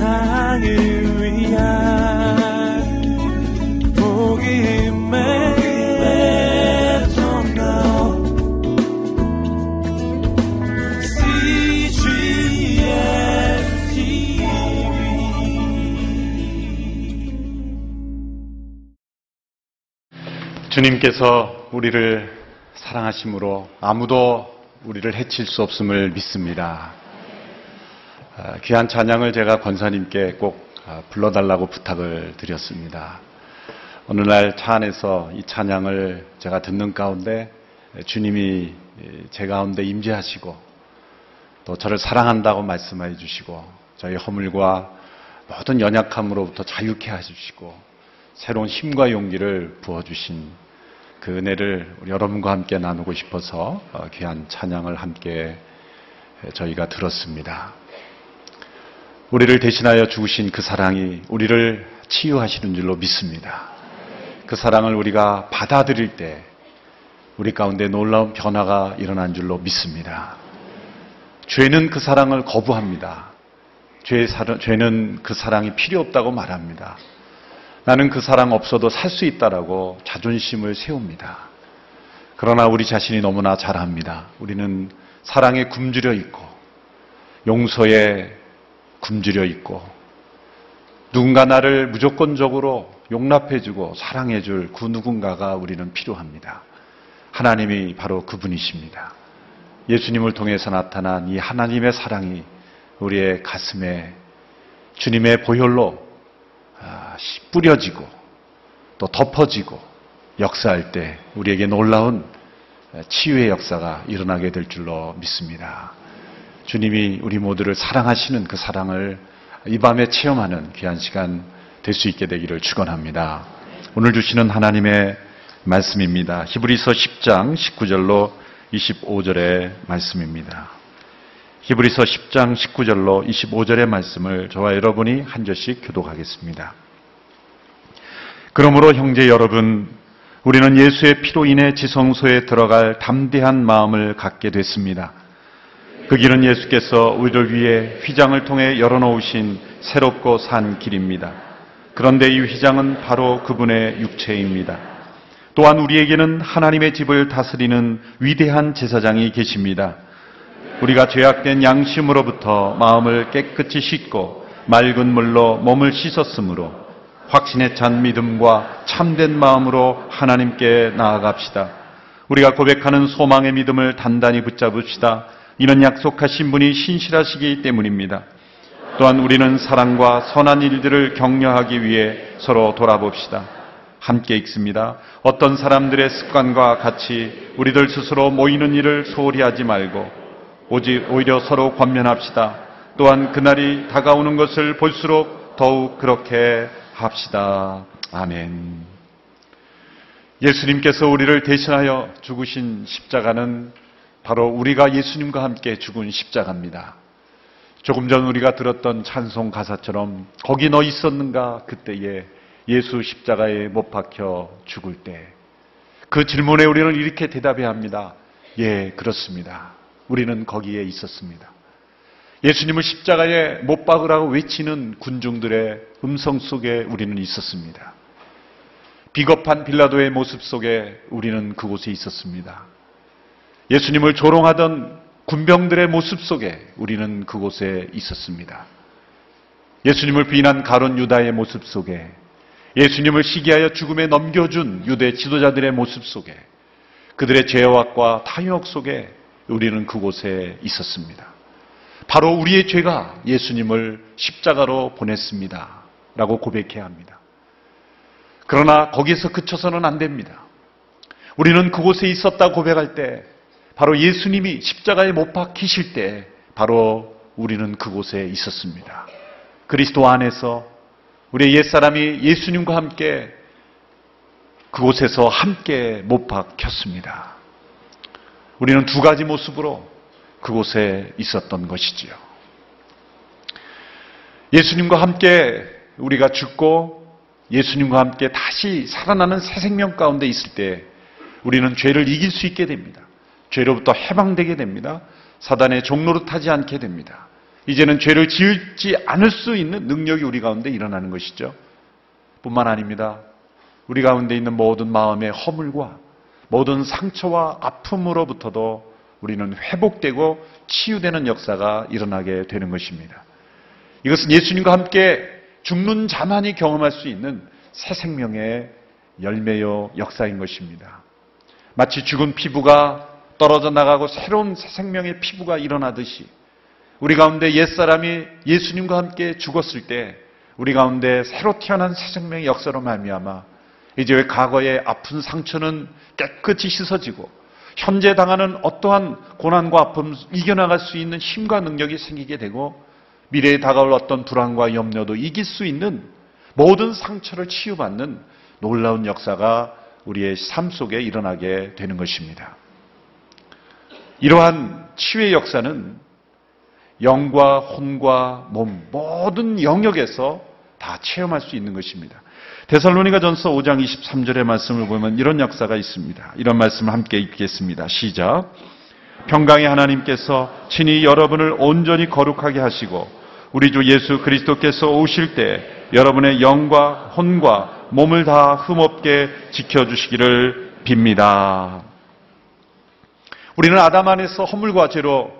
세상을 위한 복음의 주님께서 우리를 사랑하심으로 아무도 우리를 해칠 수 없음을 믿습니다. 아, 귀한 찬양을 제가 권사님께 꼭 아, 불러달라고 부탁을 드렸습니다. 어느 날 차 안에서 이 찬양을 제가 듣는 가운데 주님이 제 가운데 임재하시고 또 저를 사랑한다고 말씀해 주시고 저희 허물과 모든 연약함으로부터 자유케 하시고 새로운 힘과 용기를 부어주신 그 은혜를 여러분과 함께 나누고 싶어서 어, 귀한 찬양을 함께 저희가 들었습니다. 우리를 대신하여 죽으신 그 사랑이 우리를 치유하시는 줄로 믿습니다. 그 사랑을 우리가 받아들일 때 우리 가운데 놀라운 변화가 일어난 줄로 믿습니다. 죄는 그 사랑을 거부합니다. 죄, 죄는 그 사랑이 필요 없다고 말합니다. 나는 그 사랑 없어도 살 수 있다라고 자존심을 세웁니다. 그러나 우리 자신이 너무나 잘합니다. 우리는 사랑에 굶주려 있고 용서에 굶주려 있고 누군가 나를 무조건적으로 용납해주고 사랑해줄 그 누군가가 우리는 필요합니다. 하나님이 바로 그분이십니다. 예수님을 통해서 나타난 이 하나님의 사랑이 우리의 가슴에 주님의 보혈로 아, 뿌려지고 또 덮어지고 역사할 때 우리에게 놀라운 치유의 역사가 일어나게 될 줄로 믿습니다. 주님이 우리 모두를 사랑하시는 그 사랑을 이 밤에 체험하는 귀한 시간 될 수 있게 되기를 축원합니다. 오늘 주시는 하나님의 말씀입니다. 히브리서 10장 19절로 25절의 말씀입니다. 히브리서 10장 19절로 25절의 말씀을 저와 여러분이 한 절씩 교독하겠습니다. 그러므로 형제 여러분, 우리는 예수의 피로 인해 지성소에 들어갈 담대한 마음을 갖게 됐습니다. 그 길은 예수께서 우리를 위해 휘장을 통해 열어놓으신 새롭고 산 길입니다. 그런데 이 휘장은 바로 그분의 육체입니다. 또한 우리에게는 하나님의 집을 다스리는 위대한 제사장이 계십니다. 우리가 죄악된 양심으로부터 마음을 깨끗이 씻고 맑은 물로 몸을 씻었으므로 확신에 찬 믿음과 참된 마음으로 하나님께 나아갑시다. 우리가 고백하는 소망의 믿음을 단단히 붙잡읍시다. 이는 약속하신 분이 신실하시기 때문입니다. 또한 우리는 사랑과 선한 일들을 격려하기 위해 서로 돌아봅시다. 함께 읽습니다. 어떤 사람들의 습관과 같이 우리들 스스로 모이는 일을 소홀히 하지 말고 오직 오히려 서로 권면합시다. 또한 그날이 다가오는 것을 볼수록 더욱 그렇게 합시다. 아멘. 예수님께서 우리를 대신하여 죽으신 십자가는 바로 우리가 예수님과 함께 죽은 십자가입니다. 조금 전 우리가 들었던 찬송 가사처럼 거기 너 있었는가 그때에 예수 십자가에 못 박혀 죽을 때 그 질문에 우리는 이렇게 대답해야 합니다. 예, 그렇습니다. 우리는 거기에 있었습니다. 예수님을 십자가에 못 박으라고 외치는 군중들의 음성 속에 우리는 있었습니다. 비겁한 빌라도의 모습 속에 우리는 그곳에 있었습니다. 예수님을 조롱하던 군병들의 모습 속에 우리는 그곳에 있었습니다. 예수님을 비난 가론 유다의 모습 속에 예수님을 시기하여 죽음에 넘겨준 유대 지도자들의 모습 속에 그들의 죄악과 탐욕 속에 우리는 그곳에 있었습니다. 바로 우리의 죄가 예수님을 십자가로 보냈습니다. 라고 고백해야 합니다. 그러나 거기서 그쳐서는 안 됩니다. 우리는 그곳에 있었다 고백할 때 바로 예수님이 십자가에 못 박히실 때 바로 우리는 그곳에 있었습니다. 그리스도 안에서 우리의 옛사람이 예수님과 함께 그곳에서 함께 못 박혔습니다. 우리는 두 가지 모습으로 그곳에 있었던 것이지요. 예수님과 함께 우리가 죽고 예수님과 함께 다시 살아나는 새 생명 가운데 있을 때 우리는 죄를 이길 수 있게 됩니다. 죄로부터 해방되게 됩니다. 사단의 종로로 타지 않게 됩니다. 이제는 죄를 지을지 않을 수 있는 능력이 우리 가운데 일어나는 것이죠. 뿐만 아닙니다. 우리 가운데 있는 모든 마음의 허물과 모든 상처와 아픔으로부터도 우리는 회복되고 치유되는 역사가 일어나게 되는 것입니다. 이것은 예수님과 함께 죽는 자만이 경험할 수 있는 새 생명의 열매요 역사인 것입니다. 마치 죽은 피부가 떨어져 나가고 새로운 새 생명의 피부가 일어나듯이 우리 가운데 옛사람이 예수님과 함께 죽었을 때 우리 가운데 새로 태어난 새 생명의 역사로 말미암아 이제 왜 과거의 아픈 상처는 깨끗이 씻어지고 현재 당하는 어떠한 고난과 아픔 이겨나갈 수 있는 힘과 능력이 생기게 되고 미래에 다가올 어떤 불안과 염려도 이길 수 있는 모든 상처를 치유받는 놀라운 역사가 우리의 삶 속에 일어나게 되는 것입니다. 이러한 치유의 역사는 영과 혼과 몸 모든 영역에서 다 체험할 수 있는 것입니다. 데살로니가 전서 5장 23절의 말씀을 보면 이런 역사가 있습니다. 이런 말씀을 함께 읽겠습니다. 시작. 평강의 하나님께서 친히 여러분을 온전히 거룩하게 하시고 우리 주 예수 그리스도께서 오실 때 여러분의 영과 혼과 몸을 다 흠없게 지켜주시기를 빕니다. 우리는 아담 안에서 허물과 죄로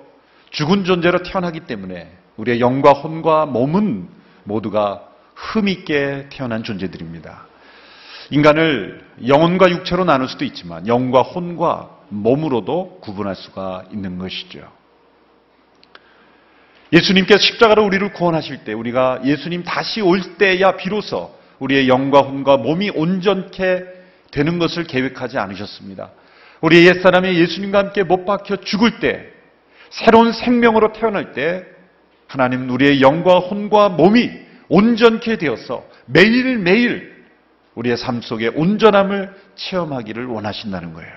죽은 존재로 태어나기 때문에 우리의 영과 혼과 몸은 모두가 흠있게 태어난 존재들입니다. 인간을 영혼과 육체로 나눌 수도 있지만 영과 혼과 몸으로도 구분할 수가 있는 것이죠. 예수님께서 십자가로 우리를 구원하실 때 우리가 예수님 다시 올 때야 비로소 우리의 영과 혼과 몸이 온전케 되는 것을 계획하지 않으셨습니다. 우리의 옛사람이 예수님과 함께 못 박혀 죽을 때 새로운 생명으로 태어날 때 하나님 우리의 영과 혼과 몸이 온전케 되어서 매일매일 우리의 삶 속에 온전함을 체험하기를 원하신다는 거예요.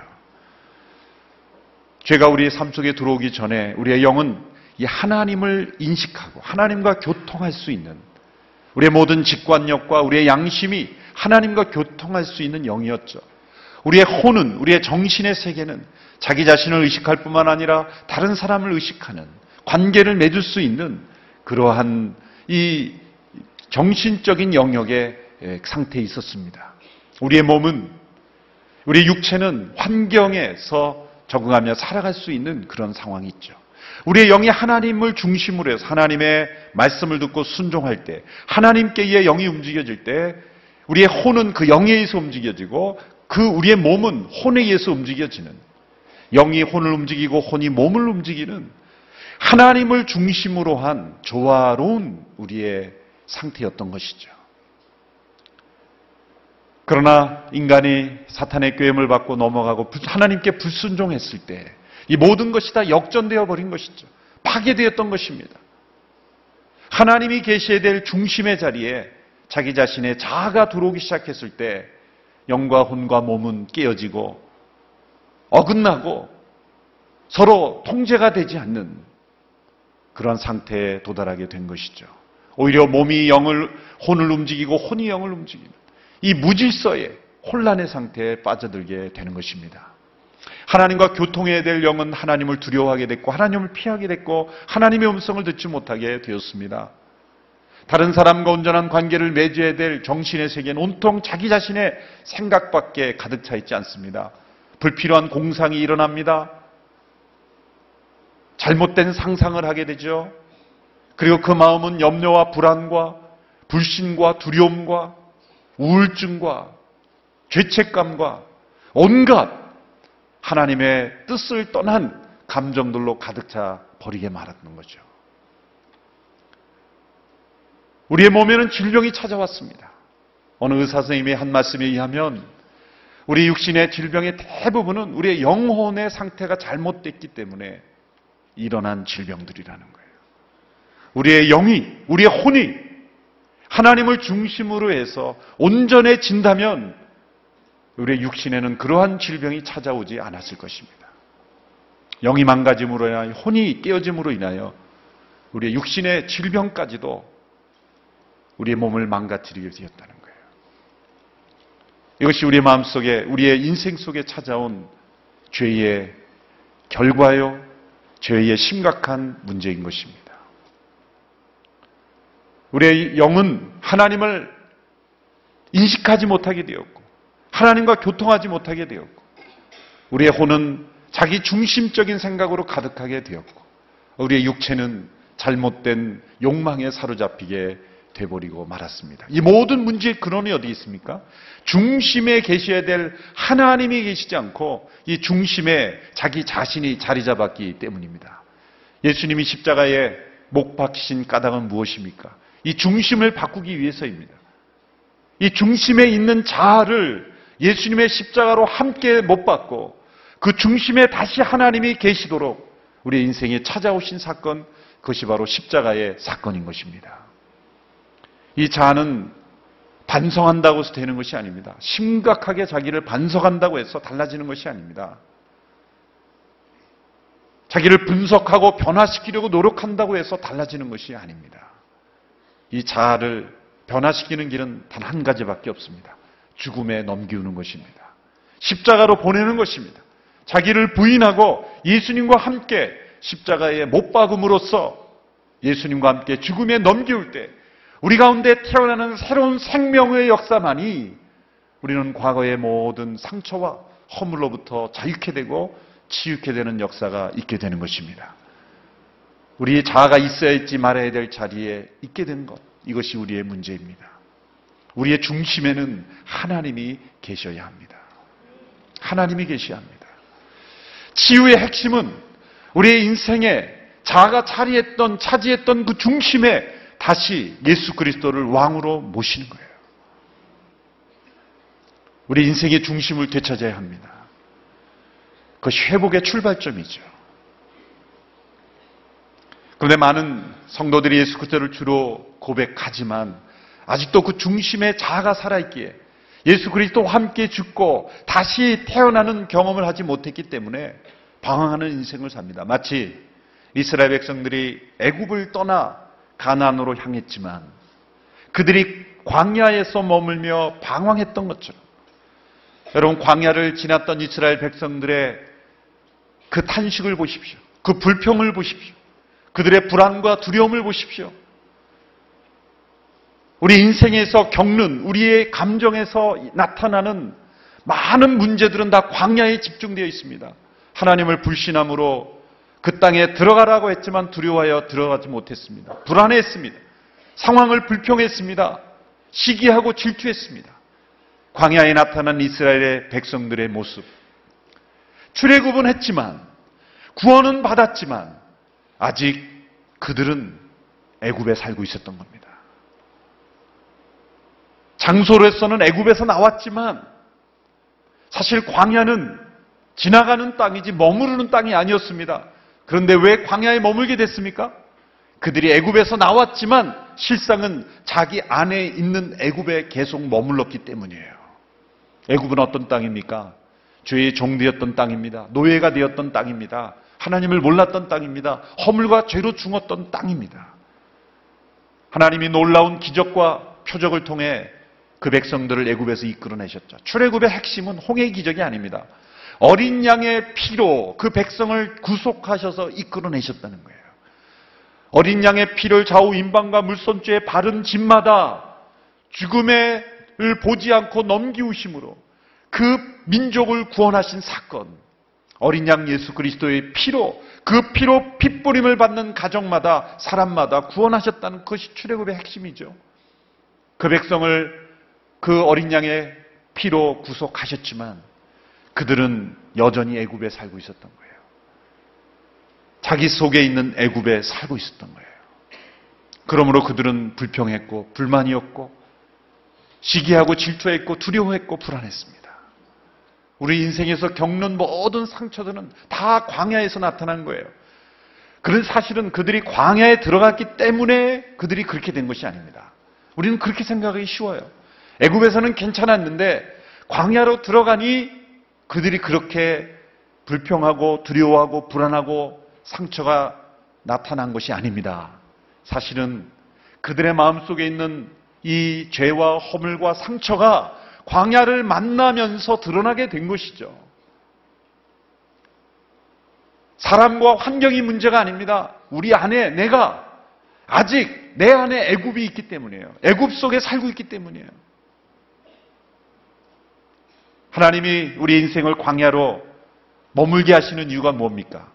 죄가 우리의 삶 속에 들어오기 전에 우리의 영은 이 하나님을 인식하고 하나님과 교통할 수 있는 우리의 모든 직관력과 우리의 양심이 하나님과 교통할 수 있는 영이었죠. 우리의 혼은 우리의 정신의 세계는 자기 자신을 의식할 뿐만 아니라 다른 사람을 의식하는 관계를 맺을 수 있는 그러한 이 정신적인 영역의 상태에 있었습니다. 우리의 몸은 우리의 육체는 환경에서 적응하며 살아갈 수 있는 그런 상황이 있죠. 우리의 영이 하나님을 중심으로 해서 하나님의 말씀을 듣고 순종할 때, 하나님께 의해 영이 움직여질 때, 우리의 혼은 그 영에 의해서 움직여지고, 그 우리의 몸은 혼에 의해서 움직여지는, 영이 혼을 움직이고 혼이 몸을 움직이는 하나님을 중심으로 한 조화로운 우리의 상태였던 것이죠. 그러나 인간이 사탄의 꾀임을 받고 넘어가고 하나님께 불순종했을 때 이 모든 것이 다 역전되어 버린 것이죠. 파괴되었던 것입니다. 하나님이 계셔야 될 중심의 자리에 자기 자신의 자아가 들어오기 시작했을 때 영과 혼과 몸은 깨어지고 어긋나고 서로 통제가 되지 않는 그런 상태에 도달하게 된 것이죠. 오히려 몸이 영을 혼을 움직이고 혼이 영을 움직이는 이 무질서의 혼란의 상태에 빠져들게 되는 것입니다. 하나님과 교통해야 될 영은 하나님을 두려워하게 됐고 하나님을 피하게 됐고 하나님의 음성을 듣지 못하게 되었습니다. 다른 사람과 온전한 관계를 맺어야 될 정신의 세계는 온통 자기 자신의 생각밖에 가득 차 있지 않습니다. 불필요한 공상이 일어납니다. 잘못된 상상을 하게 되죠. 그리고 그 마음은 염려와 불안과 불신과 두려움과 우울증과 죄책감과 온갖 하나님의 뜻을 떠난 감정들로 가득 차 버리게 말았는 거죠. 우리의 몸에는 질병이 찾아왔습니다. 어느 의사 선생님의 한 말씀에 의하면 우리 육신의 질병의 대부분은 우리의 영혼의 상태가 잘못됐기 때문에 일어난 질병들이라는 거예요. 우리의 영이, 우리의 혼이 하나님을 중심으로 해서 온전해진다면 우리의 육신에는 그러한 질병이 찾아오지 않았을 것입니다. 영이 망가짐으로 인하여 혼이 깨어짐으로 인하여 우리의 육신의 질병까지도 우리의 몸을 망가뜨리게 되었다는 거예요. 이것이 우리의 마음 속에 우리의 인생 속에 찾아온 죄의 결과요, 죄의 심각한 문제인 것입니다. 우리의 영은 하나님을 인식하지 못하게 되었고, 하나님과 교통하지 못하게 되었고, 우리의 혼은 자기 중심적인 생각으로 가득하게 되었고, 우리의 육체는 잘못된 욕망에 사로잡히게 돼버리고 말았습니다. 이 모든 문제의 근원이 어디 있습니까? 중심에 계셔야 될 하나님이 계시지 않고 이 중심에 자기 자신이 자리 잡았기 때문입니다. 예수님이 십자가에 못 박히신 까닭은 무엇입니까? 이 중심을 바꾸기 위해서입니다. 이 중심에 있는 자아를 예수님의 십자가로 함께 못 받고 그 중심에 다시 하나님이 계시도록 우리 인생에 찾아오신 사건, 그것이 바로 십자가의 사건인 것입니다. 이 자아는 반성한다고 해서 되는 것이 아닙니다. 심각하게 자기를 반성한다고 해서 달라지는 것이 아닙니다. 자기를 분석하고 변화시키려고 노력한다고 해서 달라지는 것이 아닙니다. 이 자아를 변화시키는 길은 단 한 가지밖에 없습니다. 죽음에 넘기우는 것입니다. 십자가로 보내는 것입니다. 자기를 부인하고 예수님과 함께 십자가에 못 박음으로써 예수님과 함께 죽음에 넘기울 때 우리 가운데 태어나는 새로운 생명의 역사만이 우리는 과거의 모든 상처와 허물로부터 자유케 되고 치유케 되는 역사가 있게 되는 것입니다. 우리의 자아가 있어야 할지 말아야 될 자리에 있게 된 것. 이것이 우리의 문제입니다. 우리의 중심에는 하나님이 계셔야 합니다. 하나님이 계셔야 합니다. 치유의 핵심은 우리의 인생에 자아가 차리했던, 차지했던 그 중심에 다시 예수 그리스도를 왕으로 모시는 거예요. 우리 인생의 중심을 되찾아야 합니다. 그것이 회복의 출발점이죠. 그런데 많은 성도들이 예수 그리스도를 주로 고백하지만 아직도 그 중심에 자아가 살아있기에 예수 그리스도와 함께 죽고 다시 태어나는 경험을 하지 못했기 때문에 방황하는 인생을 삽니다. 마치 이스라엘 백성들이 애굽을 떠나 가난으로 향했지만 그들이 광야에서 머물며 방황했던 것처럼 여러분 광야를 지났던 이스라엘 백성들의 그 탄식을 보십시오. 그 불평을 보십시오. 그들의 불안과 두려움을 보십시오. 우리 인생에서 겪는 우리의 감정에서 나타나는 많은 문제들은 다 광야에 집중되어 있습니다. 하나님을 불신함으로 그 땅에 들어가라고 했지만 두려워하여 들어가지 못했습니다. 불안했습니다. 상황을 불평했습니다. 시기하고 질투했습니다. 광야에 나타난 이스라엘의 백성들의 모습. 출애굽은 했지만 구원은 받았지만 아직 그들은 애굽에 살고 있었던 겁니다. 장소로서는 애굽에서 나왔지만 사실 광야는 지나가는 땅이지 머무르는 땅이 아니었습니다. 그런데 왜 광야에 머물게 됐습니까? 그들이 애굽에서 나왔지만 실상은 자기 안에 있는 애굽에 계속 머물렀기 때문이에요. 애굽은 어떤 땅입니까? 죄의 종되었던 땅입니다. 노예가 되었던 땅입니다. 하나님을 몰랐던 땅입니다. 허물과 죄로 죽었던 땅입니다. 하나님이 놀라운 기적과 표적을 통해 그 백성들을 애굽에서 이끌어내셨죠. 출애굽의 핵심은 홍해 기적이 아닙니다. 어린 양의 피로 그 백성을 구속하셔서 이끌어내셨다는 거예요. 어린 양의 피를 좌우 인방과 물손죄에 바른 집마다 죽음을 보지 않고 넘기우심으로 그 민족을 구원하신 사건. 어린 양 예수 그리스도의 피로 그 피로 핏부림을 받는 가정마다 사람마다 구원하셨다는 것이 출애굽의 핵심이죠. 그 백성을 그 어린 양의 피로 구속하셨지만 그들은 여전히 애굽에 살고 있었던 거예요. 자기 속에 있는 애굽에 살고 있었던 거예요. 그러므로 그들은 불평했고 불만이었고 시기하고 질투했고 두려워했고 불안했습니다. 우리 인생에서 겪는 모든 상처들은 다 광야에서 나타난 거예요. 그런 사실은 그들이 광야에 들어갔기 때문에 그들이 그렇게 된 것이 아닙니다. 우리는 그렇게 생각하기 쉬워요. 애굽에서는 괜찮았는데 광야로 들어가니 그들이 그렇게 불평하고 두려워하고 불안하고 상처가 나타난 것이 아닙니다. 사실은 그들의 마음속에 있는 이 죄와 허물과 상처가 광야를 만나면서 드러나게 된 것이죠. 사람과 환경이 문제가 아닙니다. 우리 안에 내가 아직 내 안에 애굽이 있기 때문이에요. 애굽 속에 살고 있기 때문이에요. 하나님이 우리 인생을 광야로 머물게 하시는 이유가 뭡니까?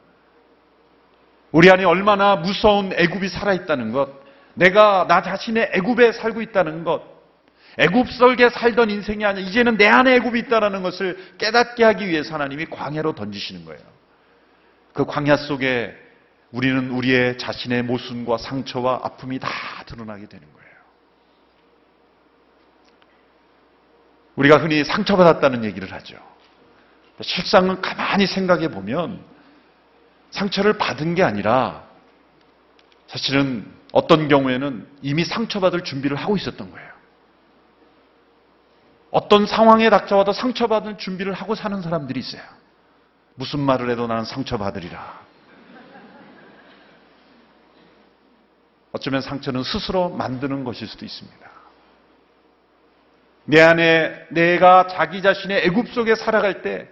우리 안에 얼마나 무서운 애굽이 살아 있다는 것, 내가 나 자신의 애굽에 살고 있다는 것, 애굽 속에 살던 인생이 아니라 이제는 내 안에 애굽이 있다는 것을 깨닫게 하기 위해서 하나님이 광야로 던지시는 거예요. 그 광야 속에 우리는 우리의 자신의 모순과 상처와 아픔이 다 드러나게 되는 거예요. 우리가 흔히 상처받았다는 얘기를 하죠. 실상은 가만히 생각해 보면 상처를 받은 게 아니라 사실은 어떤 경우에는 이미 상처받을 준비를 하고 있었던 거예요. 어떤 상황에 닥쳐와도 상처받을 준비를 하고 사는 사람들이 있어요. 무슨 말을 해도 나는 상처받으리라. 어쩌면 상처는 스스로 만드는 것일 수도 있습니다. 내 안에 내가 자기 자신의 애굽 속에 살아갈 때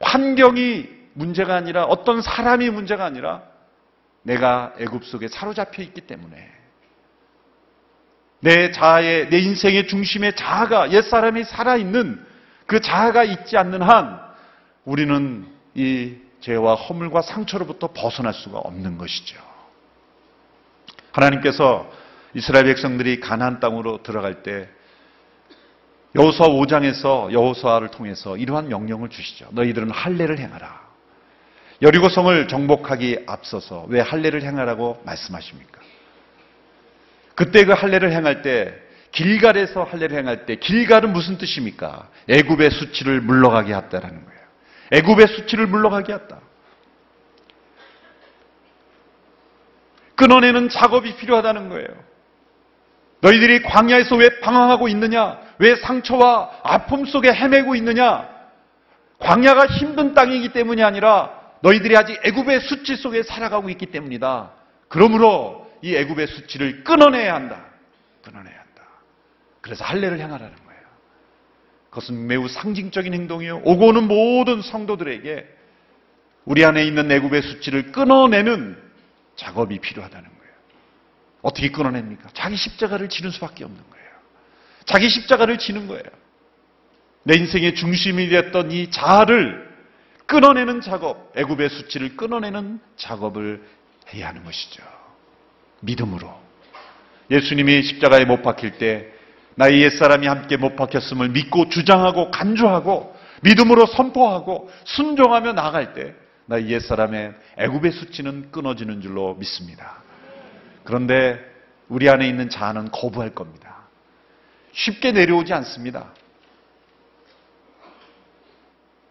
환경이 문제가 아니라 어떤 사람이 문제가 아니라 내가 애굽 속에 사로잡혀 있기 때문에 내 자아의 내 인생의 중심에 자아가 옛사람이 살아 있는 그 자아가 있지 않는 한 우리는 이 죄와 허물과 상처로부터 벗어날 수가 없는 것이죠. 하나님께서 이스라엘 백성들이 가나안 땅으로 들어갈 때 여호수아 5장에서 여호수아를 통해서 이러한 명령을 주시죠. 너희들은 할례를 행하라. 여리고 성을 정복하기 앞서서 왜 할례를 행하라고 말씀하십니까? 그때 그 할례를 행할 때 길갈에서 할례를 행할 때 길갈은 무슨 뜻입니까? 애굽의 수치를 물러가게 했다라는 거예요. 애굽의 수치를 물러가게 했다. 끊어내는 작업이 필요하다는 거예요. 너희들이 광야에서 왜 방황하고 있느냐? 왜 상처와 아픔 속에 헤매고 있느냐? 광야가 힘든 땅이기 때문이 아니라 너희들이 아직 애굽의 수치 속에 살아가고 있기 때문이다. 그러므로 이 애굽의 수치를 끊어내야 한다. 끊어내야 한다. 그래서 할례를 향하라는 거예요. 그것은 매우 상징적인 행동이요. 오고 오는 모든 성도들에게 우리 안에 있는 애굽의 수치를 끊어내는 작업이 필요하다는 거예요. 어떻게 끊어냅니까? 자기 십자가를 지는 수밖에 없는 거예요. 자기 십자가를 지는 거예요. 내 인생의 중심이 되었던 이 자아를 끊어내는 작업, 애굽의 수치를 끊어내는 작업을 해야 하는 것이죠. 믿음으로. 예수님이 십자가에 못 박힐 때 나의 옛사람이 함께 못 박혔음을 믿고 주장하고 간주하고 믿음으로 선포하고 순종하며 나아갈 때 나의 옛사람의 애굽의 수치는 끊어지는 줄로 믿습니다. 그런데 우리 안에 있는 자아는 거부할 겁니다. 쉽게 내려오지 않습니다.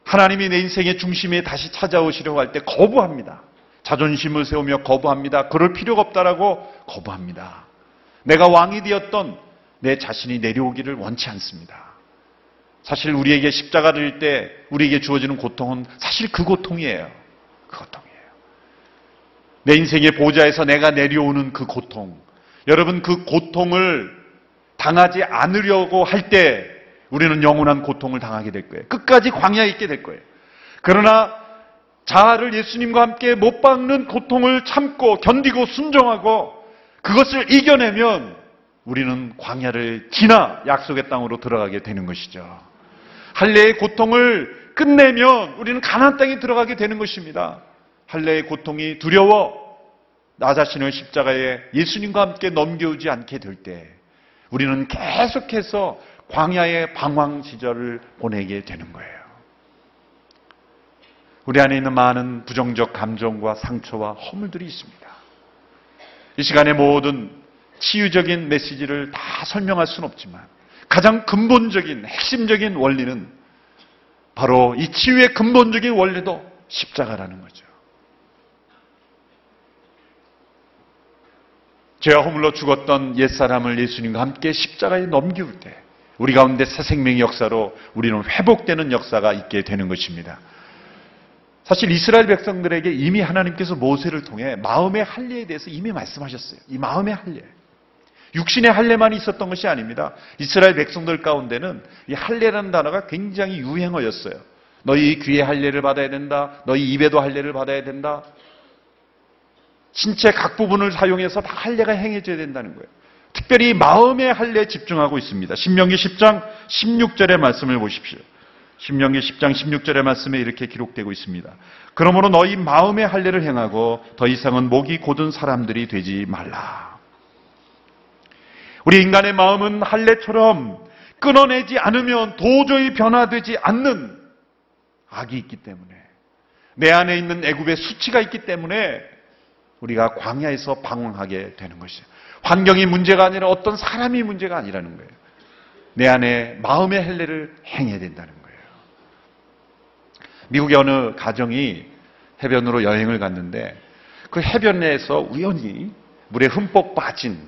하나님이 내 인생의 중심에 다시 찾아오시려고 할 때 거부합니다. 자존심을 세우며 거부합니다. 그럴 필요가 없다라고 거부합니다. 내가 왕이 되었던 내 자신이 내려오기를 원치 않습니다. 사실 우리에게 십자가를 질때 우리에게 주어지는 고통은 사실 그 고통이에요. 그 고통이에요. 내 인생의 보좌에서 내가 내려오는 그 고통. 여러분 그 고통을 당하지 않으려고 할 때 우리는 영원한 고통을 당하게 될 거예요. 끝까지 광야에 있게 될 거예요. 그러나 자아를 예수님과 함께 못 박는 고통을 참고 견디고 순종하고 그것을 이겨내면 우리는 광야를 지나 약속의 땅으로 들어가게 되는 것이죠. 할례의 고통을 끝내면 우리는 가나안 땅에 들어가게 되는 것입니다. 할례의 고통이 두려워 나 자신을 십자가에 예수님과 함께 넘겨오지 않게 될 때 우리는 계속해서 광야의 방황 시절을 보내게 되는 거예요. 우리 안에 있는 많은 부정적 감정과 상처와 허물들이 있습니다. 이 시간에 모든 치유적인 메시지를 다 설명할 수는 없지만 가장 근본적인 핵심적인 원리는 바로 이 치유의 근본적인 원리도 십자가라는 거죠. 죄와 허물로 죽었던 옛사람을 예수님과 함께 십자가에 넘기울 때 우리 가운데 새 생명의 역사로 우리는 회복되는 역사가 있게 되는 것입니다. 사실 이스라엘 백성들에게 이미 하나님께서 모세를 통해 마음의 할례에 대해서 이미 말씀하셨어요. 이 마음의 할례. 육신의 할례만 있었던 것이 아닙니다. 이스라엘 백성들 가운데는 이 할례라는 단어가 굉장히 유행어였어요. 너희 귀에 할례를 받아야 된다. 너희 입에도 할례를 받아야 된다. 신체 각 부분을 사용해서 다 할례가 행해져야 된다는 거예요. 특별히 마음의 할례에 집중하고 있습니다. 신명기 10장 16절의 말씀을 보십시오. 신명기 10장 16절의 말씀에 이렇게 기록되고 있습니다. 그러므로 너희 마음의 할례를 행하고 더 이상은 목이 곧은 사람들이 되지 말라. 우리 인간의 마음은 할례처럼 끊어내지 않으면 도저히 변화되지 않는 악이 있기 때문에 내 안에 있는 애굽의 수치가 있기 때문에 우리가 광야에서 방황하게 되는 것이죠. 환경이 문제가 아니라 어떤 사람이 문제가 아니라는 거예요. 내 안에 마음의 헬레를 행해야 된다는 거예요. 미국의 어느 가정이 해변으로 여행을 갔는데 그 해변에서 우연히 물에 흠뻑 빠진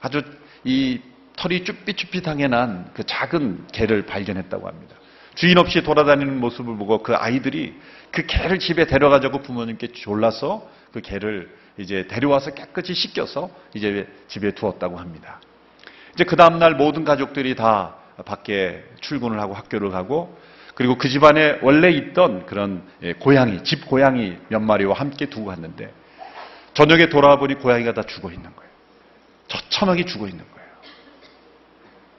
아주 이 털이 쭈삣쭈삣하게 난 그 작은 개를 발견했다고 합니다. 주인 없이 돌아다니는 모습을 보고 그 아이들이 그 개를 집에 데려가자고 부모님께 졸라서 그 개를 이제 데려와서 깨끗이 씻겨서 이제 집에 두었다고 합니다. 이제 그 다음날 모든 가족들이 다 밖에 출근을 하고 학교를 가고 그리고 그 집안에 원래 있던 그런 예, 고양이, 집 고양이 몇 마리와 함께 두고 갔는데 저녁에 돌아와 보니 고양이가 다 죽어 있는 거예요. 처참하게 죽어 있는 거예요.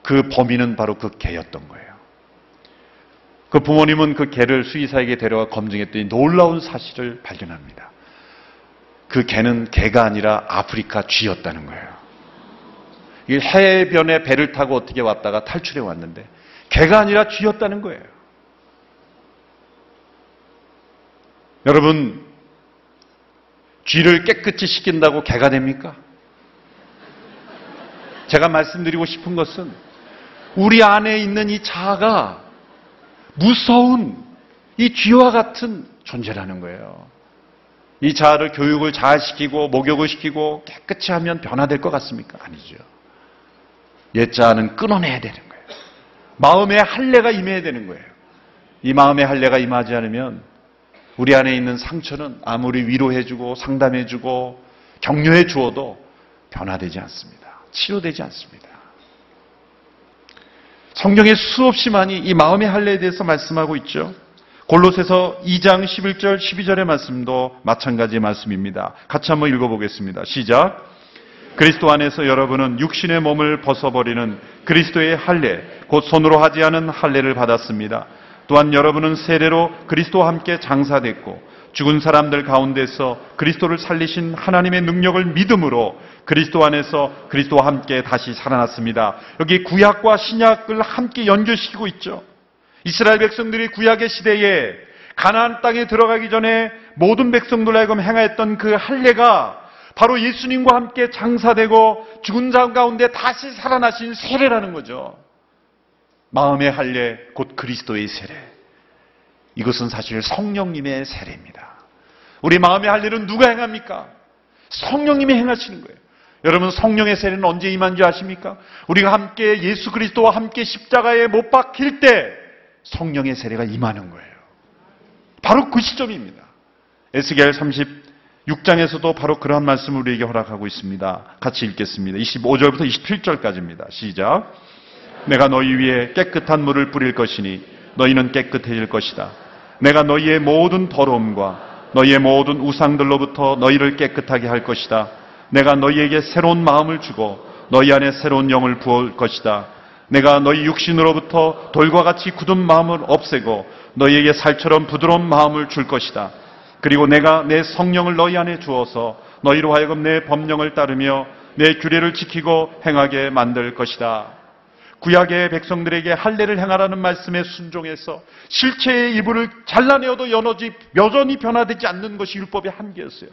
그 범인은 바로 그 개였던 거예요. 그 부모님은 그 개를 수의사에게 데려가 검증했더니 놀라운 사실을 발견합니다. 그 개는 개가 아니라 아프리카 쥐였다는 거예요. 이 해변에 배를 타고 어떻게 왔다가 탈출해 왔는데 개가 아니라 쥐였다는 거예요. 여러분, 쥐를 깨끗이 씻긴다고 개가 됩니까? 제가 말씀드리고 싶은 것은 우리 안에 있는 이 자아가 무서운 이 쥐와 같은 존재라는 거예요. 이 자아를 교육을 잘 시키고 목욕을 시키고 깨끗이 하면 변화될 것 같습니까? 아니죠. 옛 자아는 끊어내야 되는 거예요. 마음의 할례가 임해야 되는 거예요. 이 마음의 할례가 임하지 않으면 우리 안에 있는 상처는 아무리 위로해주고 상담해주고 격려해 주어도 변화되지 않습니다. 치료되지 않습니다. 성경에 수없이 많이 이 마음의 할례에 대해서 말씀하고 있죠. 골로새서 2장 11절 12절의 말씀도 마찬가지의 말씀입니다. 같이 한번 읽어보겠습니다. 시작. 그리스도 안에서 여러분은 육신의 몸을 벗어버리는 그리스도의 할례, 곧 손으로 하지 않은 할례를 받았습니다. 또한 여러분은 세례로 그리스도와 함께 장사됐고 죽은 사람들 가운데서 그리스도를 살리신 하나님의 능력을 믿음으로 그리스도 안에서 그리스도와 함께 다시 살아났습니다. 여기 구약과 신약을 함께 연결시키고 있죠. 이스라엘 백성들이 구약의 시대에 가나안 땅에 들어가기 전에 모든 백성들 하여금 행하였던 그 할례가 바로 예수님과 함께 장사되고 죽은 자 가운데 다시 살아나신 세례라는 거죠. 마음의 할례 곧 그리스도의 세례. 이것은 사실 성령님의 세례입니다. 우리 마음의 할례는 누가 행합니까? 성령님이 행하시는 거예요. 여러분 성령의 세례는 언제 임한 줄 아십니까? 우리가 함께 예수 그리스도와 함께 십자가에 못 박힐 때 성령의 세례가 임하는 거예요. 바로 그 시점입니다. 에스겔 36장에서도 바로 그러한 말씀을 우리에게 허락하고 있습니다. 같이 읽겠습니다. 25절부터 27절까지입니다. 시작. 내가 너희 위에 깨끗한 물을 뿌릴 것이니 너희는 깨끗해질 것이다. 내가 너희의 모든 더러움과 너희의 모든 우상들로부터 너희를 깨끗하게 할 것이다. 내가 너희에게 새로운 마음을 주고 너희 안에 새로운 영을 부을 것이다. 내가 너희 육신으로부터 돌과 같이 굳은 마음을 없애고 너희에게 살처럼 부드러운 마음을 줄 것이다. 그리고 내가 내 성령을 너희 안에 주어서 너희로 하여금 내 법령을 따르며 내 규례를 지키고 행하게 만들 것이다. 구약의 백성들에게 할례를 행하라는 말씀에 순종해서 실체의 이불을 잘라내어도 여전히, 변화되지 않는 것이 율법의 한계였어요.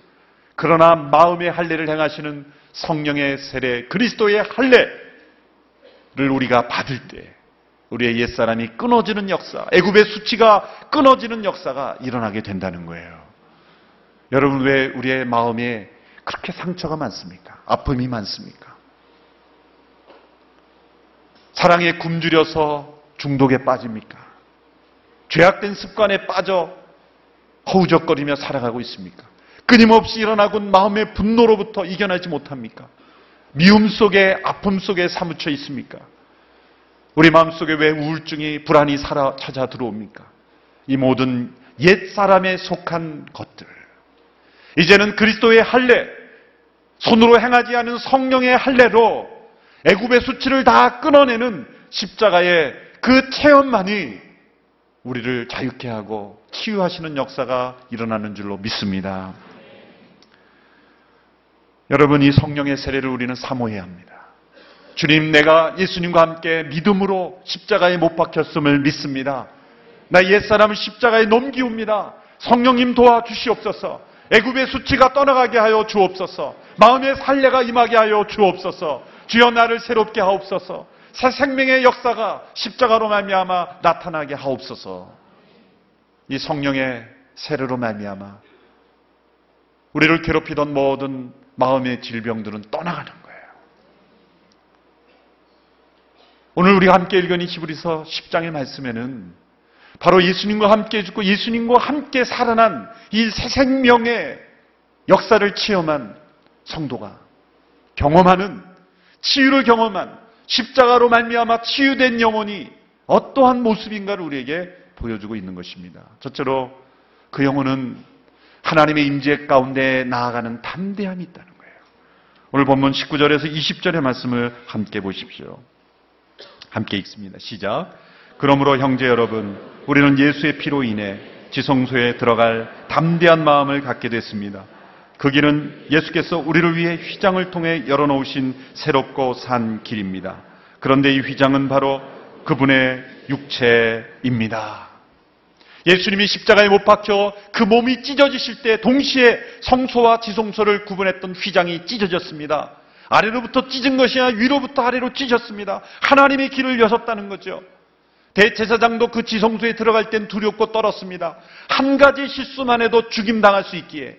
그러나 마음의 할례를 행하시는 성령의 세례, 그리스도의 할례를 우리가 받을 때 우리의 옛사람이 끊어지는 역사, 애굽의 수치가 끊어지는 역사가 일어나게 된다는 거예요. 여러분 왜 우리의 마음에 그렇게 상처가 많습니까? 아픔이 많습니까? 사랑에 굶주려서 중독에 빠집니까? 죄악된 습관에 빠져 허우적거리며 살아가고 있습니까? 끊임없이 일어나곤 마음의 분노로부터 이겨내지 못합니까? 미움 속에 아픔 속에 사무쳐 있습니까? 우리 마음 속에 왜 우울증이 불안이 살아 찾아 들어옵니까? 이 모든 옛 사람에 속한 것들. 이제는 그리스도의 할례, 손으로 행하지 않은 성령의 할례로 애굽의 수치를 다 끊어내는 십자가의 그 체험만이 우리를 자유케 하고 치유하시는 역사가 일어나는 줄로 믿습니다. 여러분 이 성령의 세례를 우리는 사모해야 합니다. 주님 내가 예수님과 함께 믿음으로 십자가에 못 박혔음을 믿습니다. 나 옛사람을 십자가에 넘기옵니다. 성령님 도와 주시옵소서. 애굽의 수치가 떠나가게 하여 주옵소서. 마음의 살례가 임하게 하여 주옵소서. 주여 나를 새롭게 하옵소서. 새 생명의 역사가 십자가로 말미암아 나타나게 하옵소서. 이 성령의 세례로 말미암아 우리를 괴롭히던 모든 마음의 질병들은 떠나가는 거예요. 오늘 우리가 함께 읽은 이 히브리서 10장의 말씀에는 바로 예수님과 함께 죽고 예수님과 함께 살아난 이 새 생명의 역사를 체험한 성도가 경험하는 치유를 경험한 십자가로 말미암아 치유된 영혼이 어떠한 모습인가를 우리에게 보여주고 있는 것입니다. 첫째로 그 영혼은 하나님의 임재 가운데 나아가는 담대함이 있다는 거예요. 오늘 본문 19절에서 20절의 말씀을 함께 보십시오. 함께 읽습니다. 시작. 그러므로 형제 여러분, 우리는 예수의 피로 인해 지성소에 들어갈 담대한 마음을 갖게 됐습니다. 그 길은 예수께서 우리를 위해 휘장을 통해 열어놓으신 새롭고 산 길입니다. 그런데 이 휘장은 바로 그분의 육체입니다. 예수님이 십자가에 못 박혀 그 몸이 찢어지실 때 동시에 성소와 지성소를 구분했던 휘장이 찢어졌습니다. 아래로부터 찢은 것이 아니라 위로부터 아래로 찢었습니다. 하나님의 길을 여셨다는 거죠. 대제사장도 그 지성소에 들어갈 땐 두렵고 떨었습니다. 한 가지 실수만 해도 죽임당할 수 있기에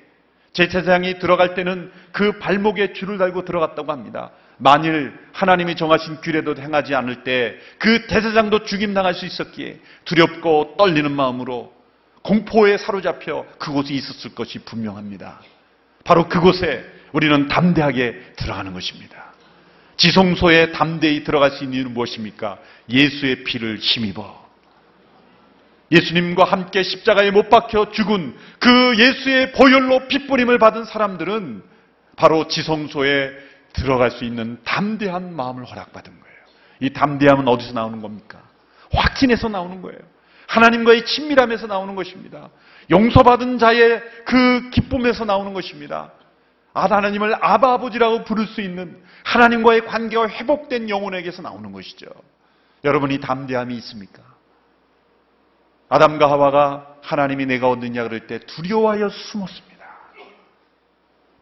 제사장이 들어갈 때는 그 발목에 줄을 달고 들어갔다고 합니다. 만일 하나님이 정하신 규례도 행하지 않을 때 그 대제사장도 죽임당할 수 있었기에 두렵고 떨리는 마음으로 공포에 사로잡혀 그곳에 있었을 것이 분명합니다. 바로 그곳에 우리는 담대하게 들어가는 것입니다. 지성소에 담대히 들어갈 수 있는 이유는 무엇입니까? 예수의 피를 힘입어. 예수님과 함께 십자가에 못 박혀 죽은 그 예수의 보혈로 핏부림을 받은 사람들은 바로 지성소에 들어갈 수 있는 담대한 마음을 허락받은 거예요. 이 담대함은 어디서 나오는 겁니까? 확신에서 나오는 거예요. 하나님과의 친밀함에서 나오는 것입니다. 용서받은 자의 그 기쁨에서 나오는 것입니다. 아, 하나님을 아바 아버지라고 부를 수 있는 하나님과의 관계가 회복된 영혼에게서 나오는 것이죠. 여러분이 담대함이 있습니까? 아담과 하와가 하나님이 내가 어느냐 그럴 때 두려워하여 숨었습니다.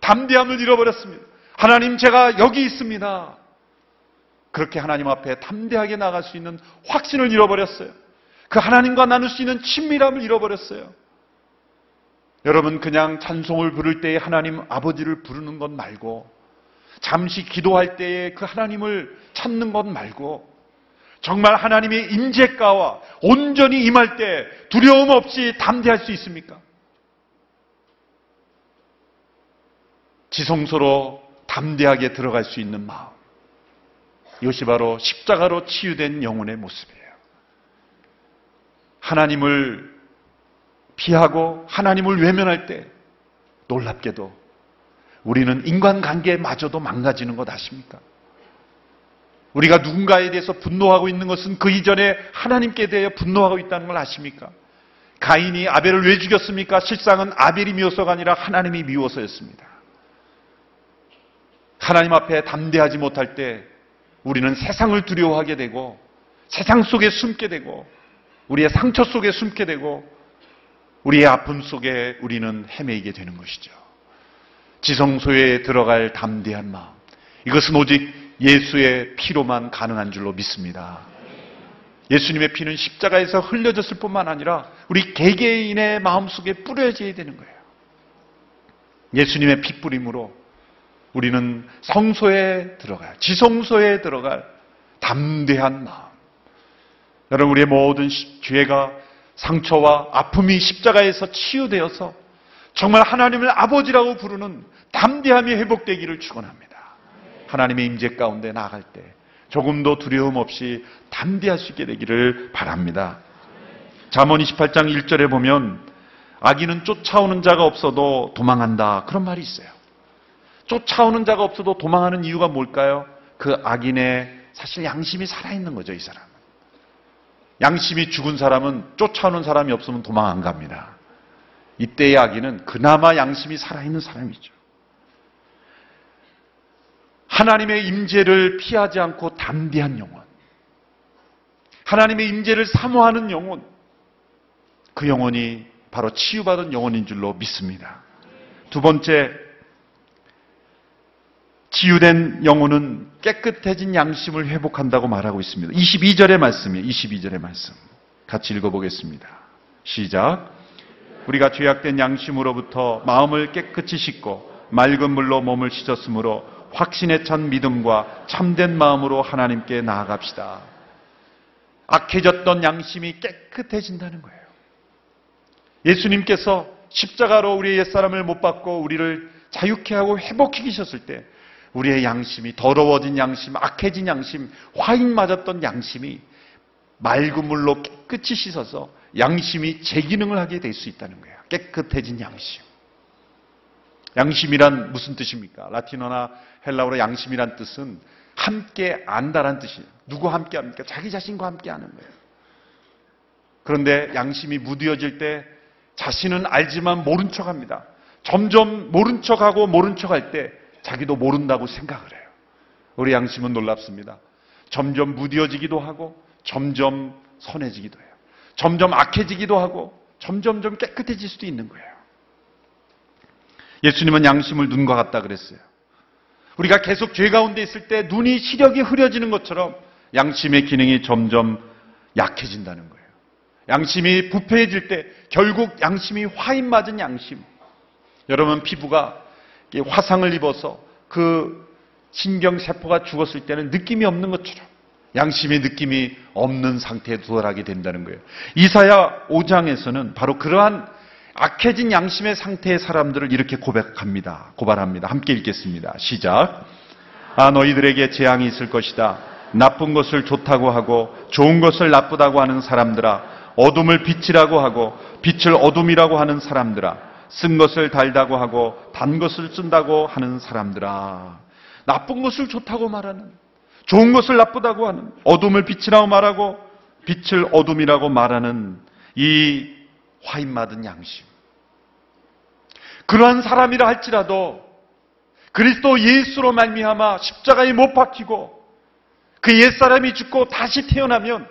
담대함을 잃어버렸습니다. 하나님 제가 여기 있습니다. 그렇게 하나님 앞에 담대하게 나갈 수 있는 확신을 잃어버렸어요. 그 하나님과 나눌 수 있는 친밀함을 잃어버렸어요. 여러분 그냥 찬송을 부를 때에 하나님 아버지를 부르는 것 말고 잠시 기도할 때에 그 하나님을 찾는 것 말고 정말 하나님의 임재가와 온전히 임할 때 두려움 없이 담대할 수 있습니까? 지성소로 담대하게 들어갈 수 있는 마음. 이것이 바로 십자가로 치유된 영혼의 모습이에요. 하나님을 피하고 하나님을 외면할 때 놀랍게도 우리는 인간관계마저도 망가지는 것 아십니까? 우리가 누군가에 대해서 분노하고 있는 것은 그 이전에 하나님께 대해 분노하고 있다는 걸 아십니까? 가인이 아벨을 왜 죽였습니까? 실상은 아벨이 미워서가 아니라 하나님이 미워서였습니다. 하나님 앞에 담대하지 못할 때 우리는 세상을 두려워하게 되고 세상 속에 숨게 되고 우리의 상처 속에 숨게 되고 우리의 아픔 속에 우리는 헤매이게 되는 것이죠. 지성소에 들어갈 담대한 마음. 이것은 오직 예수의 피로만 가능한 줄로 믿습니다. 예수님의 피는 십자가에서 흘려졌을 뿐만 아니라 우리 개개인의 마음 속에 뿌려져야 되는 거예요. 예수님의 피 뿌림으로 우리는 성소에 들어갈, 지성소에 들어갈 담대한 마음. 여러분, 우리의 모든 죄가 상처와 아픔이 십자가에서 치유되어서 정말 하나님을 아버지라고 부르는 담대함이 회복되기를 축원합니다. 하나님의 임재 가운데 나아갈 때 조금도 두려움 없이 담대할 수 있게 되기를 바랍니다. 잠언 28장 1절에 보면 아기는 쫓아오는 자가 없어도 도망한다. 그런 말이 있어요. 쫓아오는 자가 없어도 도망하는 이유가 뭘까요? 그 악인의 사실 양심이 살아있는 거죠, 이 사람은. 양심이 죽은 사람은 쫓아오는 사람이 없으면 도망 안 갑니다. 이때의 악인은 그나마 양심이 살아있는 사람이죠. 하나님의 임재를 피하지 않고 담대한 영혼. 하나님의 임재를 사모하는 영혼. 그 영혼이 바로 치유받은 영혼인 줄로 믿습니다. 두 번째, 치유된 영혼은 깨끗해진 양심을 회복한다고 말하고 있습니다. 22절의 말씀이에요. 22절의 말씀. 같이 읽어보겠습니다. 시작. 우리가 죄악된 양심으로부터 마음을 깨끗이 씻고 맑은 물로 몸을 씻었으므로 확신에 찬 믿음과 참된 마음으로 하나님께 나아갑시다. 악해졌던 양심이 깨끗해진다는 거예요. 예수님께서 십자가로 우리의 옛사람을 못 받고 우리를 자유케 하고 회복시키셨을 때 우리의 양심이 더러워진 양심, 악해진 양심, 화인 맞았던 양심이 맑은 물로 깨끗이 씻어서 양심이 제 기능을 하게 될 수 있다는 거예요. 깨끗해진 양심. 양심이란 무슨 뜻입니까? 라틴어나 헬라어로 양심이란 뜻은 함께 안다란 뜻이에요. 누구 함께 합니까? 자기 자신과 함께 하는 거예요. 그런데 양심이 무뎌질 때 자신은 알지만 모른 척 합니다. 점점 모른 척하고 모른 척할 때 자기도 모른다고 생각을 해요. 우리 양심은 놀랍습니다. 점점 무뎌지기도 하고 점점 선해지기도 해요. 점점 악해지기도 하고 점점점 깨끗해질 수도 있는 거예요. 예수님은 양심을 눈과 같다 그랬어요. 우리가 계속 죄 가운데 있을 때 눈이 시력이 흐려지는 것처럼 양심의 기능이 점점 약해진다는 거예요. 양심이 부패해질 때 결국 양심이 화인 맞은 양심. 여러분 피부가 화상을 입어서 그 신경세포가 죽었을 때는 느낌이 없는 것처럼 양심의 느낌이 없는 상태에 도달하게 된다는 거예요. 이사야 5장에서는 바로 그러한 악해진 양심의 상태의 사람들을 이렇게 고백합니다. 고발합니다. 함께 읽겠습니다. 시작. 아, 너희들에게 재앙이 있을 것이다. 나쁜 것을 좋다고 하고 좋은 것을 나쁘다고 하는 사람들아. 어둠을 빛이라고 하고 빛을 어둠이라고 하는 사람들아. 쓴 것을 달다고 하고 단 것을 쓴다고 하는 사람들아. 나쁜 것을 좋다고 말하는, 좋은 것을 나쁘다고 하는, 어둠을 빛이라고 말하고 빛을 어둠이라고 말하는 이 화인 맞은 양심. 그러한 사람이라 할지라도 그리스도 예수로 말미암아 십자가에 못 박히고 그 옛사람이 죽고 다시 태어나면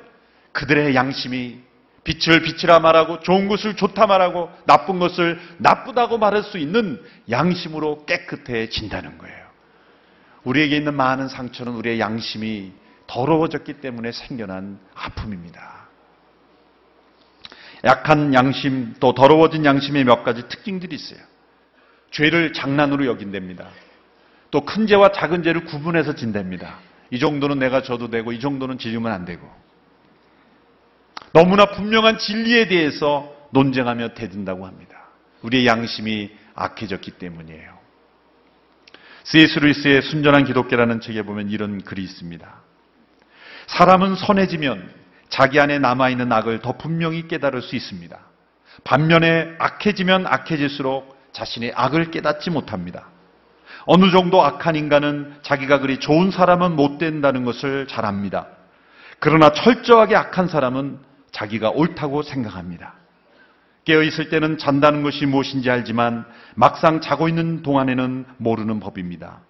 그들의 양심이 빛을 빛이라 말하고 좋은 것을 좋다 말하고 나쁜 것을 나쁘다고 말할 수 있는 양심으로 깨끗해진다는 거예요. 우리에게 있는 많은 상처는 우리의 양심이 더러워졌기 때문에 생겨난 아픔입니다. 약한 양심 또 더러워진 양심의 몇 가지 특징들이 있어요. 죄를 장난으로 여긴답니다. 또 큰 죄와 작은 죄를 구분해서 진답니다. 이 정도는 내가 져도 되고 이 정도는 지르면 안 되고 너무나 분명한 진리에 대해서 논쟁하며 대든다고 합니다. 우리의 양심이 악해졌기 때문이에요. C.S. 루이스의 순전한 기독교라는 책에 보면 이런 글이 있습니다. 사람은 선해지면 자기 안에 남아있는 악을 더 분명히 깨달을 수 있습니다. 반면에 악해지면 악해질수록 자신의 악을 깨닫지 못합니다. 어느 정도 악한 인간은 자기가 그리 좋은 사람은 못 된다는 것을 잘 압니다. 그러나 철저하게 악한 사람은 자기가 옳다고 생각합니다. 깨어있을 때는 잔다는 것이 무엇인지 알지만 막상 자고 있는 동안에는 모르는 법입니다.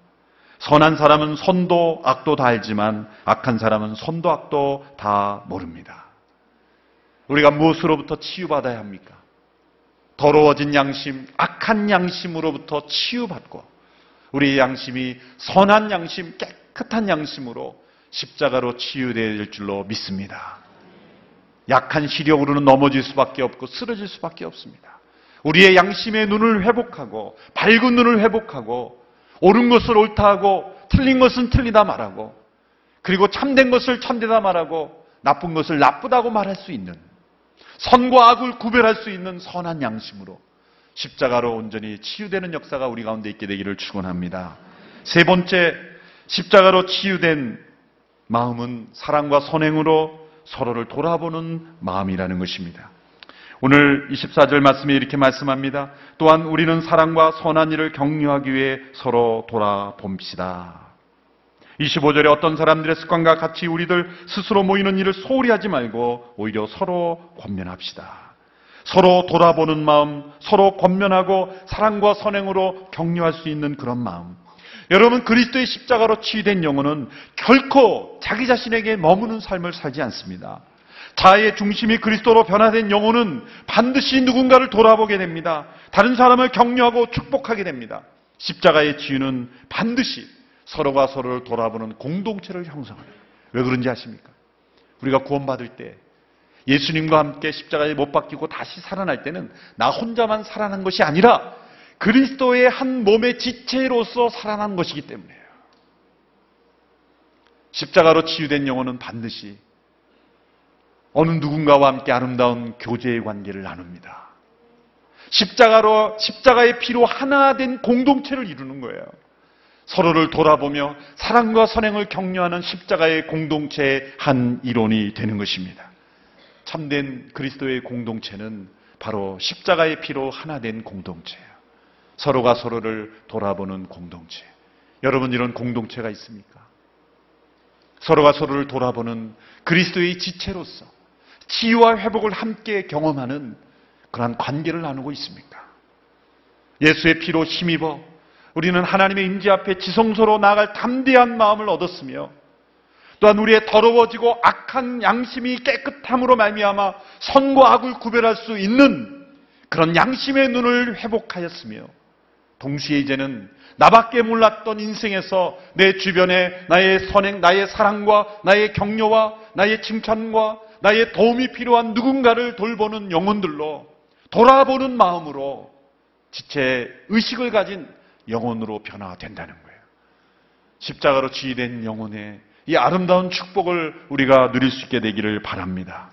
선한 사람은 선도 악도 다 알지만 악한 사람은 선도 악도 다 모릅니다. 우리가 무엇으로부터 치유받아야 합니까? 더러워진 양심, 악한 양심으로부터 치유받고 우리의 양심이 선한 양심, 깨끗한 양심으로 십자가로 치유될 줄로 믿습니다. 약한 시력으로는 넘어질 수밖에 없고 쓰러질 수밖에 없습니다. 우리의 양심의 눈을 회복하고 밝은 눈을 회복하고 옳은 것을 옳다 하고 틀린 것은 틀리다 말하고 그리고 참된 것을 참되다 말하고 나쁜 것을 나쁘다고 말할 수 있는 선과 악을 구별할 수 있는 선한 양심으로 십자가로 온전히 치유되는 역사가 우리 가운데 있게 되기를 축원합니다. 세 번째 십자가로 치유된 마음은 사랑과 선행으로 서로를 돌아보는 마음이라는 것입니다. 오늘 24절 말씀에 이렇게 말씀합니다. 또한 우리는 사랑과 선한 일을 격려하기 위해 서로 돌아봅시다. 25절에 어떤 사람들의 습관과 같이 우리들 스스로 모이는 일을 소홀히 하지 말고 오히려 서로 권면합시다. 서로 돌아보는 마음, 서로 권면하고 사랑과 선행으로 격려할 수 있는 그런 마음. 여러분 그리스도의 십자가로 치유된 영혼은 결코 자기 자신에게 머무는 삶을 살지 않습니다. 자아의 중심이 그리스도로 변화된 영혼은 반드시 누군가를 돌아보게 됩니다. 다른 사람을 격려하고 축복하게 됩니다. 십자가의 치유는 반드시 서로가 서로를 돌아보는 공동체를 형성합니다. 왜 그런지 아십니까? 우리가 구원받을 때 예수님과 함께 십자가에 못 박히고 다시 살아날 때는 나 혼자만 살아난 것이 아니라 그리스도의 한 몸의 지체로서 살아난 것이기 때문이에요. 십자가로 치유된 영혼은 반드시 어느 누군가와 함께 아름다운 교제의 관계를 나눕니다. 십자가로, 십자가의 피로 하나 된 공동체를 이루는 거예요. 서로를 돌아보며 사랑과 선행을 격려하는 십자가의 공동체의 한 이론이 되는 것입니다. 참된 그리스도의 공동체는 바로 십자가의 피로 하나 된 공동체예요. 서로가 서로를 돌아보는 공동체. 여러분 이런 공동체가 있습니까? 서로가 서로를 돌아보는 그리스도의 지체로서 치유와 회복을 함께 경험하는 그러한 관계를 나누고 있습니까? 예수의 피로 힘입어 우리는 하나님의 임재 앞에 지성소로 나아갈 담대한 마음을 얻었으며 또한 우리의 더러워지고 악한 양심이 깨끗함으로 말미암아 선과 악을 구별할 수 있는 그런 양심의 눈을 회복하였으며 동시에 이제는 나밖에 몰랐던 인생에서 내 주변에 나의 선행, 나의 사랑과 나의 격려와 나의 칭찬과 나의 도움이 필요한 누군가를 돌보는 영혼들로 돌아보는 마음으로 지체 의식을 가진 영혼으로 변화된다는 거예요. 십자가로 지휘된 영혼의 이 아름다운 축복을 우리가 누릴 수 있게 되기를 바랍니다.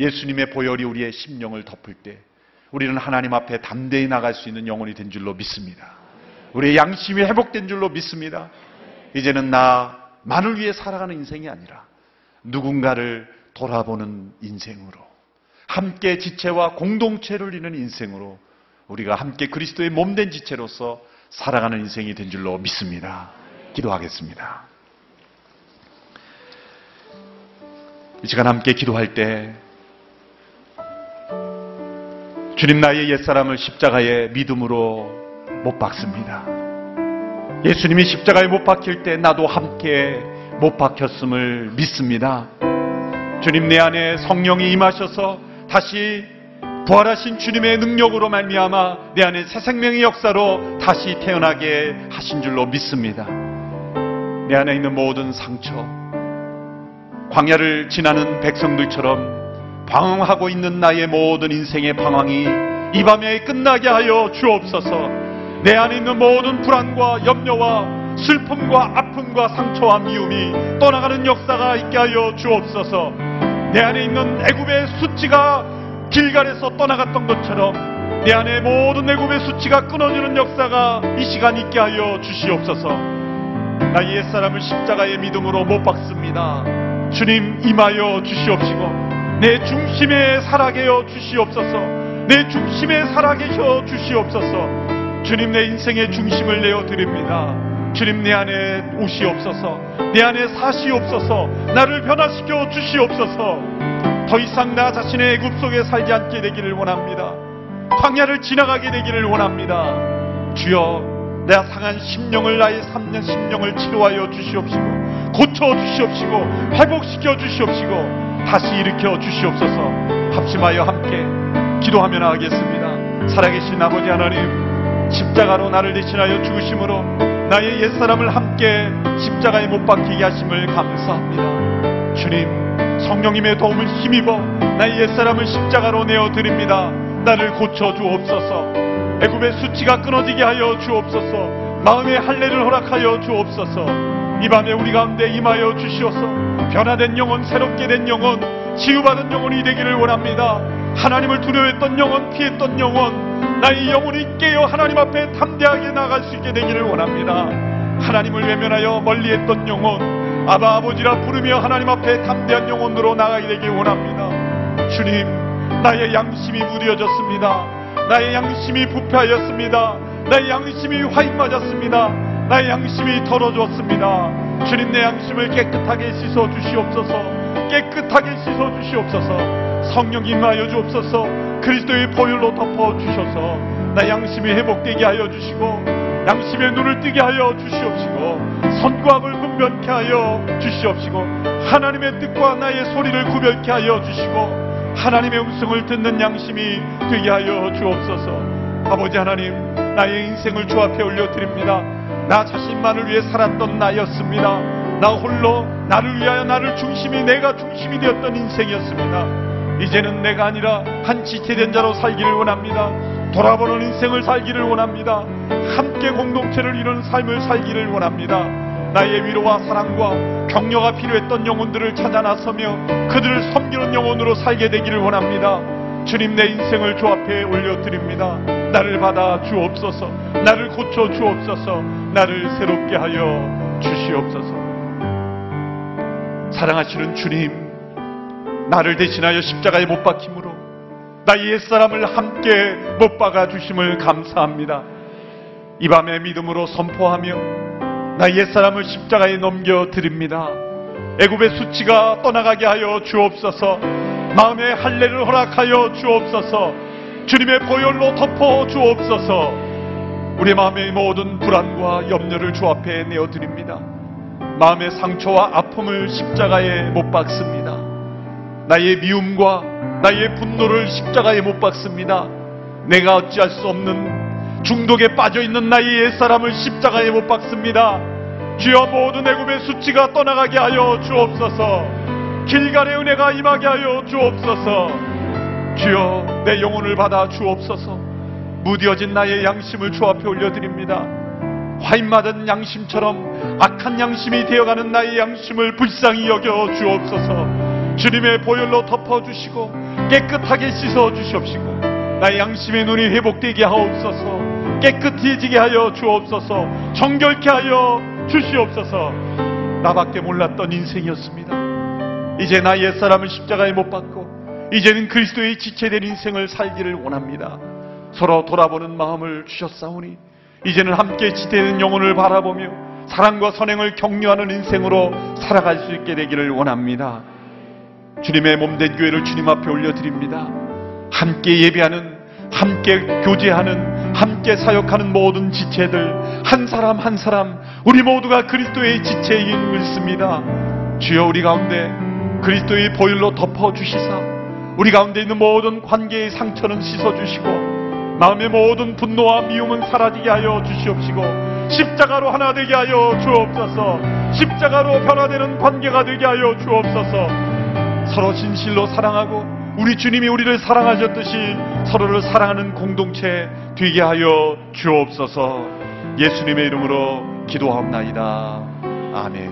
예수님의 보혈이 우리의 심령을 덮을 때 우리는 하나님 앞에 담대히 나갈 수 있는 영혼이 된 줄로 믿습니다. 우리의 양심이 회복된 줄로 믿습니다. 이제는 나만을 위해 살아가는 인생이 아니라 누군가를 돌아보는 인생으로 함께 지체와 공동체를 이루는 인생으로 우리가 함께 그리스도의 몸된 지체로서 살아가는 인생이 된 줄로 믿습니다. 기도하겠습니다. 이 시간 함께 기도할 때 주님 나의 옛사람을 십자가에 믿음으로 못 박습니다. 예수님이 십자가에 못 박힐 때 나도 함께 못 박혔음을 믿습니다. 주님 내 안에 성령이 임하셔서 다시 부활하신 주님의 능력으로 말미암아 내 안에 새 생명의 역사로 다시 태어나게 하신 줄로 믿습니다. 내 안에 있는 모든 상처, 광야를 지나는 백성들처럼 방황하고 있는 나의 모든 인생의 방황이 이 밤에 끝나게 하여 주옵소서. 내 안에 있는 모든 불안과 염려와 슬픔과 아픔과 상처와 미움이 떠나가는 역사가 있게 하여 주옵소서. 내 안에 있는 애굽의 수치가 길갈에서 떠나갔던 것처럼 내 안에 모든 애굽의 수치가 끊어지는 역사가 이 시간 있게 하여 주시옵소서. 나의 옛사람을 십자가의 믿음으로 못 박습니다. 주님 임하여 주시옵시고 내 중심에 살아게 여 주시옵소서. 내 중심에 살아게 여 주시옵소서. 주님 내 인생의 중심을 내어 드립니다. 주님 내 안에 오시옵소서 내 안에 사시옵소서 나를 변화시켜 주시옵소서 더 이상 나 자신의 애굽 속에 살지 않게 되기를 원합니다 광야를 지나가게 되기를 원합니다 주여 내 상한 심령을 나의 삼년 심령을 치료하여 주시옵시고 고쳐 주시옵시고 회복시켜 주시옵시고 다시 일으켜 주시옵소서 합심하여 함께 기도하며 나가겠습니다 살아계신 아버지 하나님 십자가로 나를 대신하여 죽으심으로 나의 옛사람을 함께 십자가에 못 박히게 하심을 감사합니다. 주님, 성령님의 도움을 힘입어 나의 옛사람을 십자가로 내어 드립니다. 나를 고쳐 주옵소서. 애굽의 수치가 끊어지게 하여 주옵소서. 마음의 할례를 허락하여 주옵소서. 이 밤에 우리 가운데 임하여 주시옵소서. 변화된 영혼, 새롭게 된 영혼, 치유받은 영혼이 되기를 원합니다. 하나님을 두려워했던 영혼, 피했던 영혼, 나의 영혼이 깨어 하나님 앞에 담대하게 나갈 수 있게 되기를 원합니다. 하나님을 외면하여 멀리했던 영혼, 아바 아버지라 부르며 하나님 앞에 담대한 영혼으로 나가게 되길 원합니다. 주님, 나의 양심이 무뎌졌습니다. 나의 양심이 부패하였습니다. 나의 양심이 화인 맞았습니다. 나의 양심이 더러졌습니다. 주님 내 양심을 깨끗하게 씻어 주시옵소서. 깨끗하게 씻어 주시옵소서. 성령 임하여 주옵소서. 그리스도의 보혈로 덮어 주셔서 나 양심이 회복되게 하여 주시고 양심의 눈을 뜨게 하여 주시옵시고 선과 악을 분별케 하여 주시옵시고 하나님의 뜻과 나의 소리를 구별케 하여 주시고 하나님의 음성을 듣는 양심이 되게 하여 주옵소서 아버지 하나님 나의 인생을 주 앞에 올려드립니다 나 자신만을 위해 살았던 나였습니다 나 홀로 나를 위하여 나를 중심이 내가 중심이 되었던 인생이었습니다 이제는 내가 아니라 한 지체된 자로 살기를 원합니다 돌아보는 인생을 살기를 원합니다. 함께 공동체를 이루는 삶을 살기를 원합니다. 나의 위로와 사랑과 격려가 필요했던 영혼들을 찾아 나서며 그들을 섬기는 영혼으로 살게 되기를 원합니다. 주님 내 인생을 주 앞에 올려드립니다. 나를 받아 주옵소서. 나를 고쳐 주옵소서. 나를 새롭게 하여 주시옵소서. 사랑하시는 주님, 나를 대신하여 십자가에 못 박힘으로 나의 옛사람을 함께 못 박아 주심을 감사합니다. 이 밤에 믿음으로 선포하며 나의 옛사람을 십자가에 넘겨 드립니다. 애굽의 수치가 떠나가게 하여 주옵소서. 마음의 할례를 허락하여 주옵소서. 주님의 보혈로 덮어 주옵소서. 우리 마음의 모든 불안과 염려를 주 앞에 내어 드립니다. 마음의 상처와 아픔을 십자가에 못 박습니다. 나의 미움과 나의 분노를 십자가에 못 박습니다. 내가 어찌할 수 없는 중독에 빠져 있는 나의 옛사람을 십자가에 못 박습니다. 주여 모든 애굽의 수치가 떠나가게 하여 주옵소서. 길갈의 은혜가 임하게 하여 주옵소서. 주여 내 영혼을 받아 주옵소서. 무뎌진 나의 양심을 주 앞에 올려드립니다. 화인 맞은 양심처럼 악한 양심이 되어가는 나의 양심을 불쌍히 여겨 주옵소서. 주님의 보혈로 덮어주시고 깨끗하게 씻어 주시옵시고 나의 양심의 눈이 회복되게 하옵소서 깨끗해지게 하여 주옵소서 정결케 하여 주시옵소서 나밖에 몰랐던 인생이었습니다 이제 나 옛사람을 십자가에 못 박고 이제는 그리스도의 지체된 인생을 살기를 원합니다 서로 돌아보는 마음을 주셨사오니 이제는 함께 지체된 영혼을 바라보며 사랑과 선행을 격려하는 인생으로 살아갈 수 있게 되기를 원합니다. 주님의 몸된 교회를 주님 앞에 올려드립니다. 함께 예배하는, 함께 교제하는, 함께 사역하는 모든 지체들, 한 사람 한 사람, 우리 모두가 그리스도의 지체인 믿습니다. 주여 우리 가운데 그리스도의 보혈로 덮어주시사, 우리 가운데 있는 모든 관계의 상처는 씻어주시고, 마음의 모든 분노와 미움은 사라지게 하여 주시옵시고, 십자가로 하나 되게 하여 주옵소서, 십자가로 변화되는 관계가 되게 하여 주옵소서, 서로 진실로 사랑하고 우리 주님이 우리를 사랑하셨듯이 서로를 사랑하는 공동체 되게 하여 주옵소서 예수님의 이름으로 기도하옵나이다. 아멘.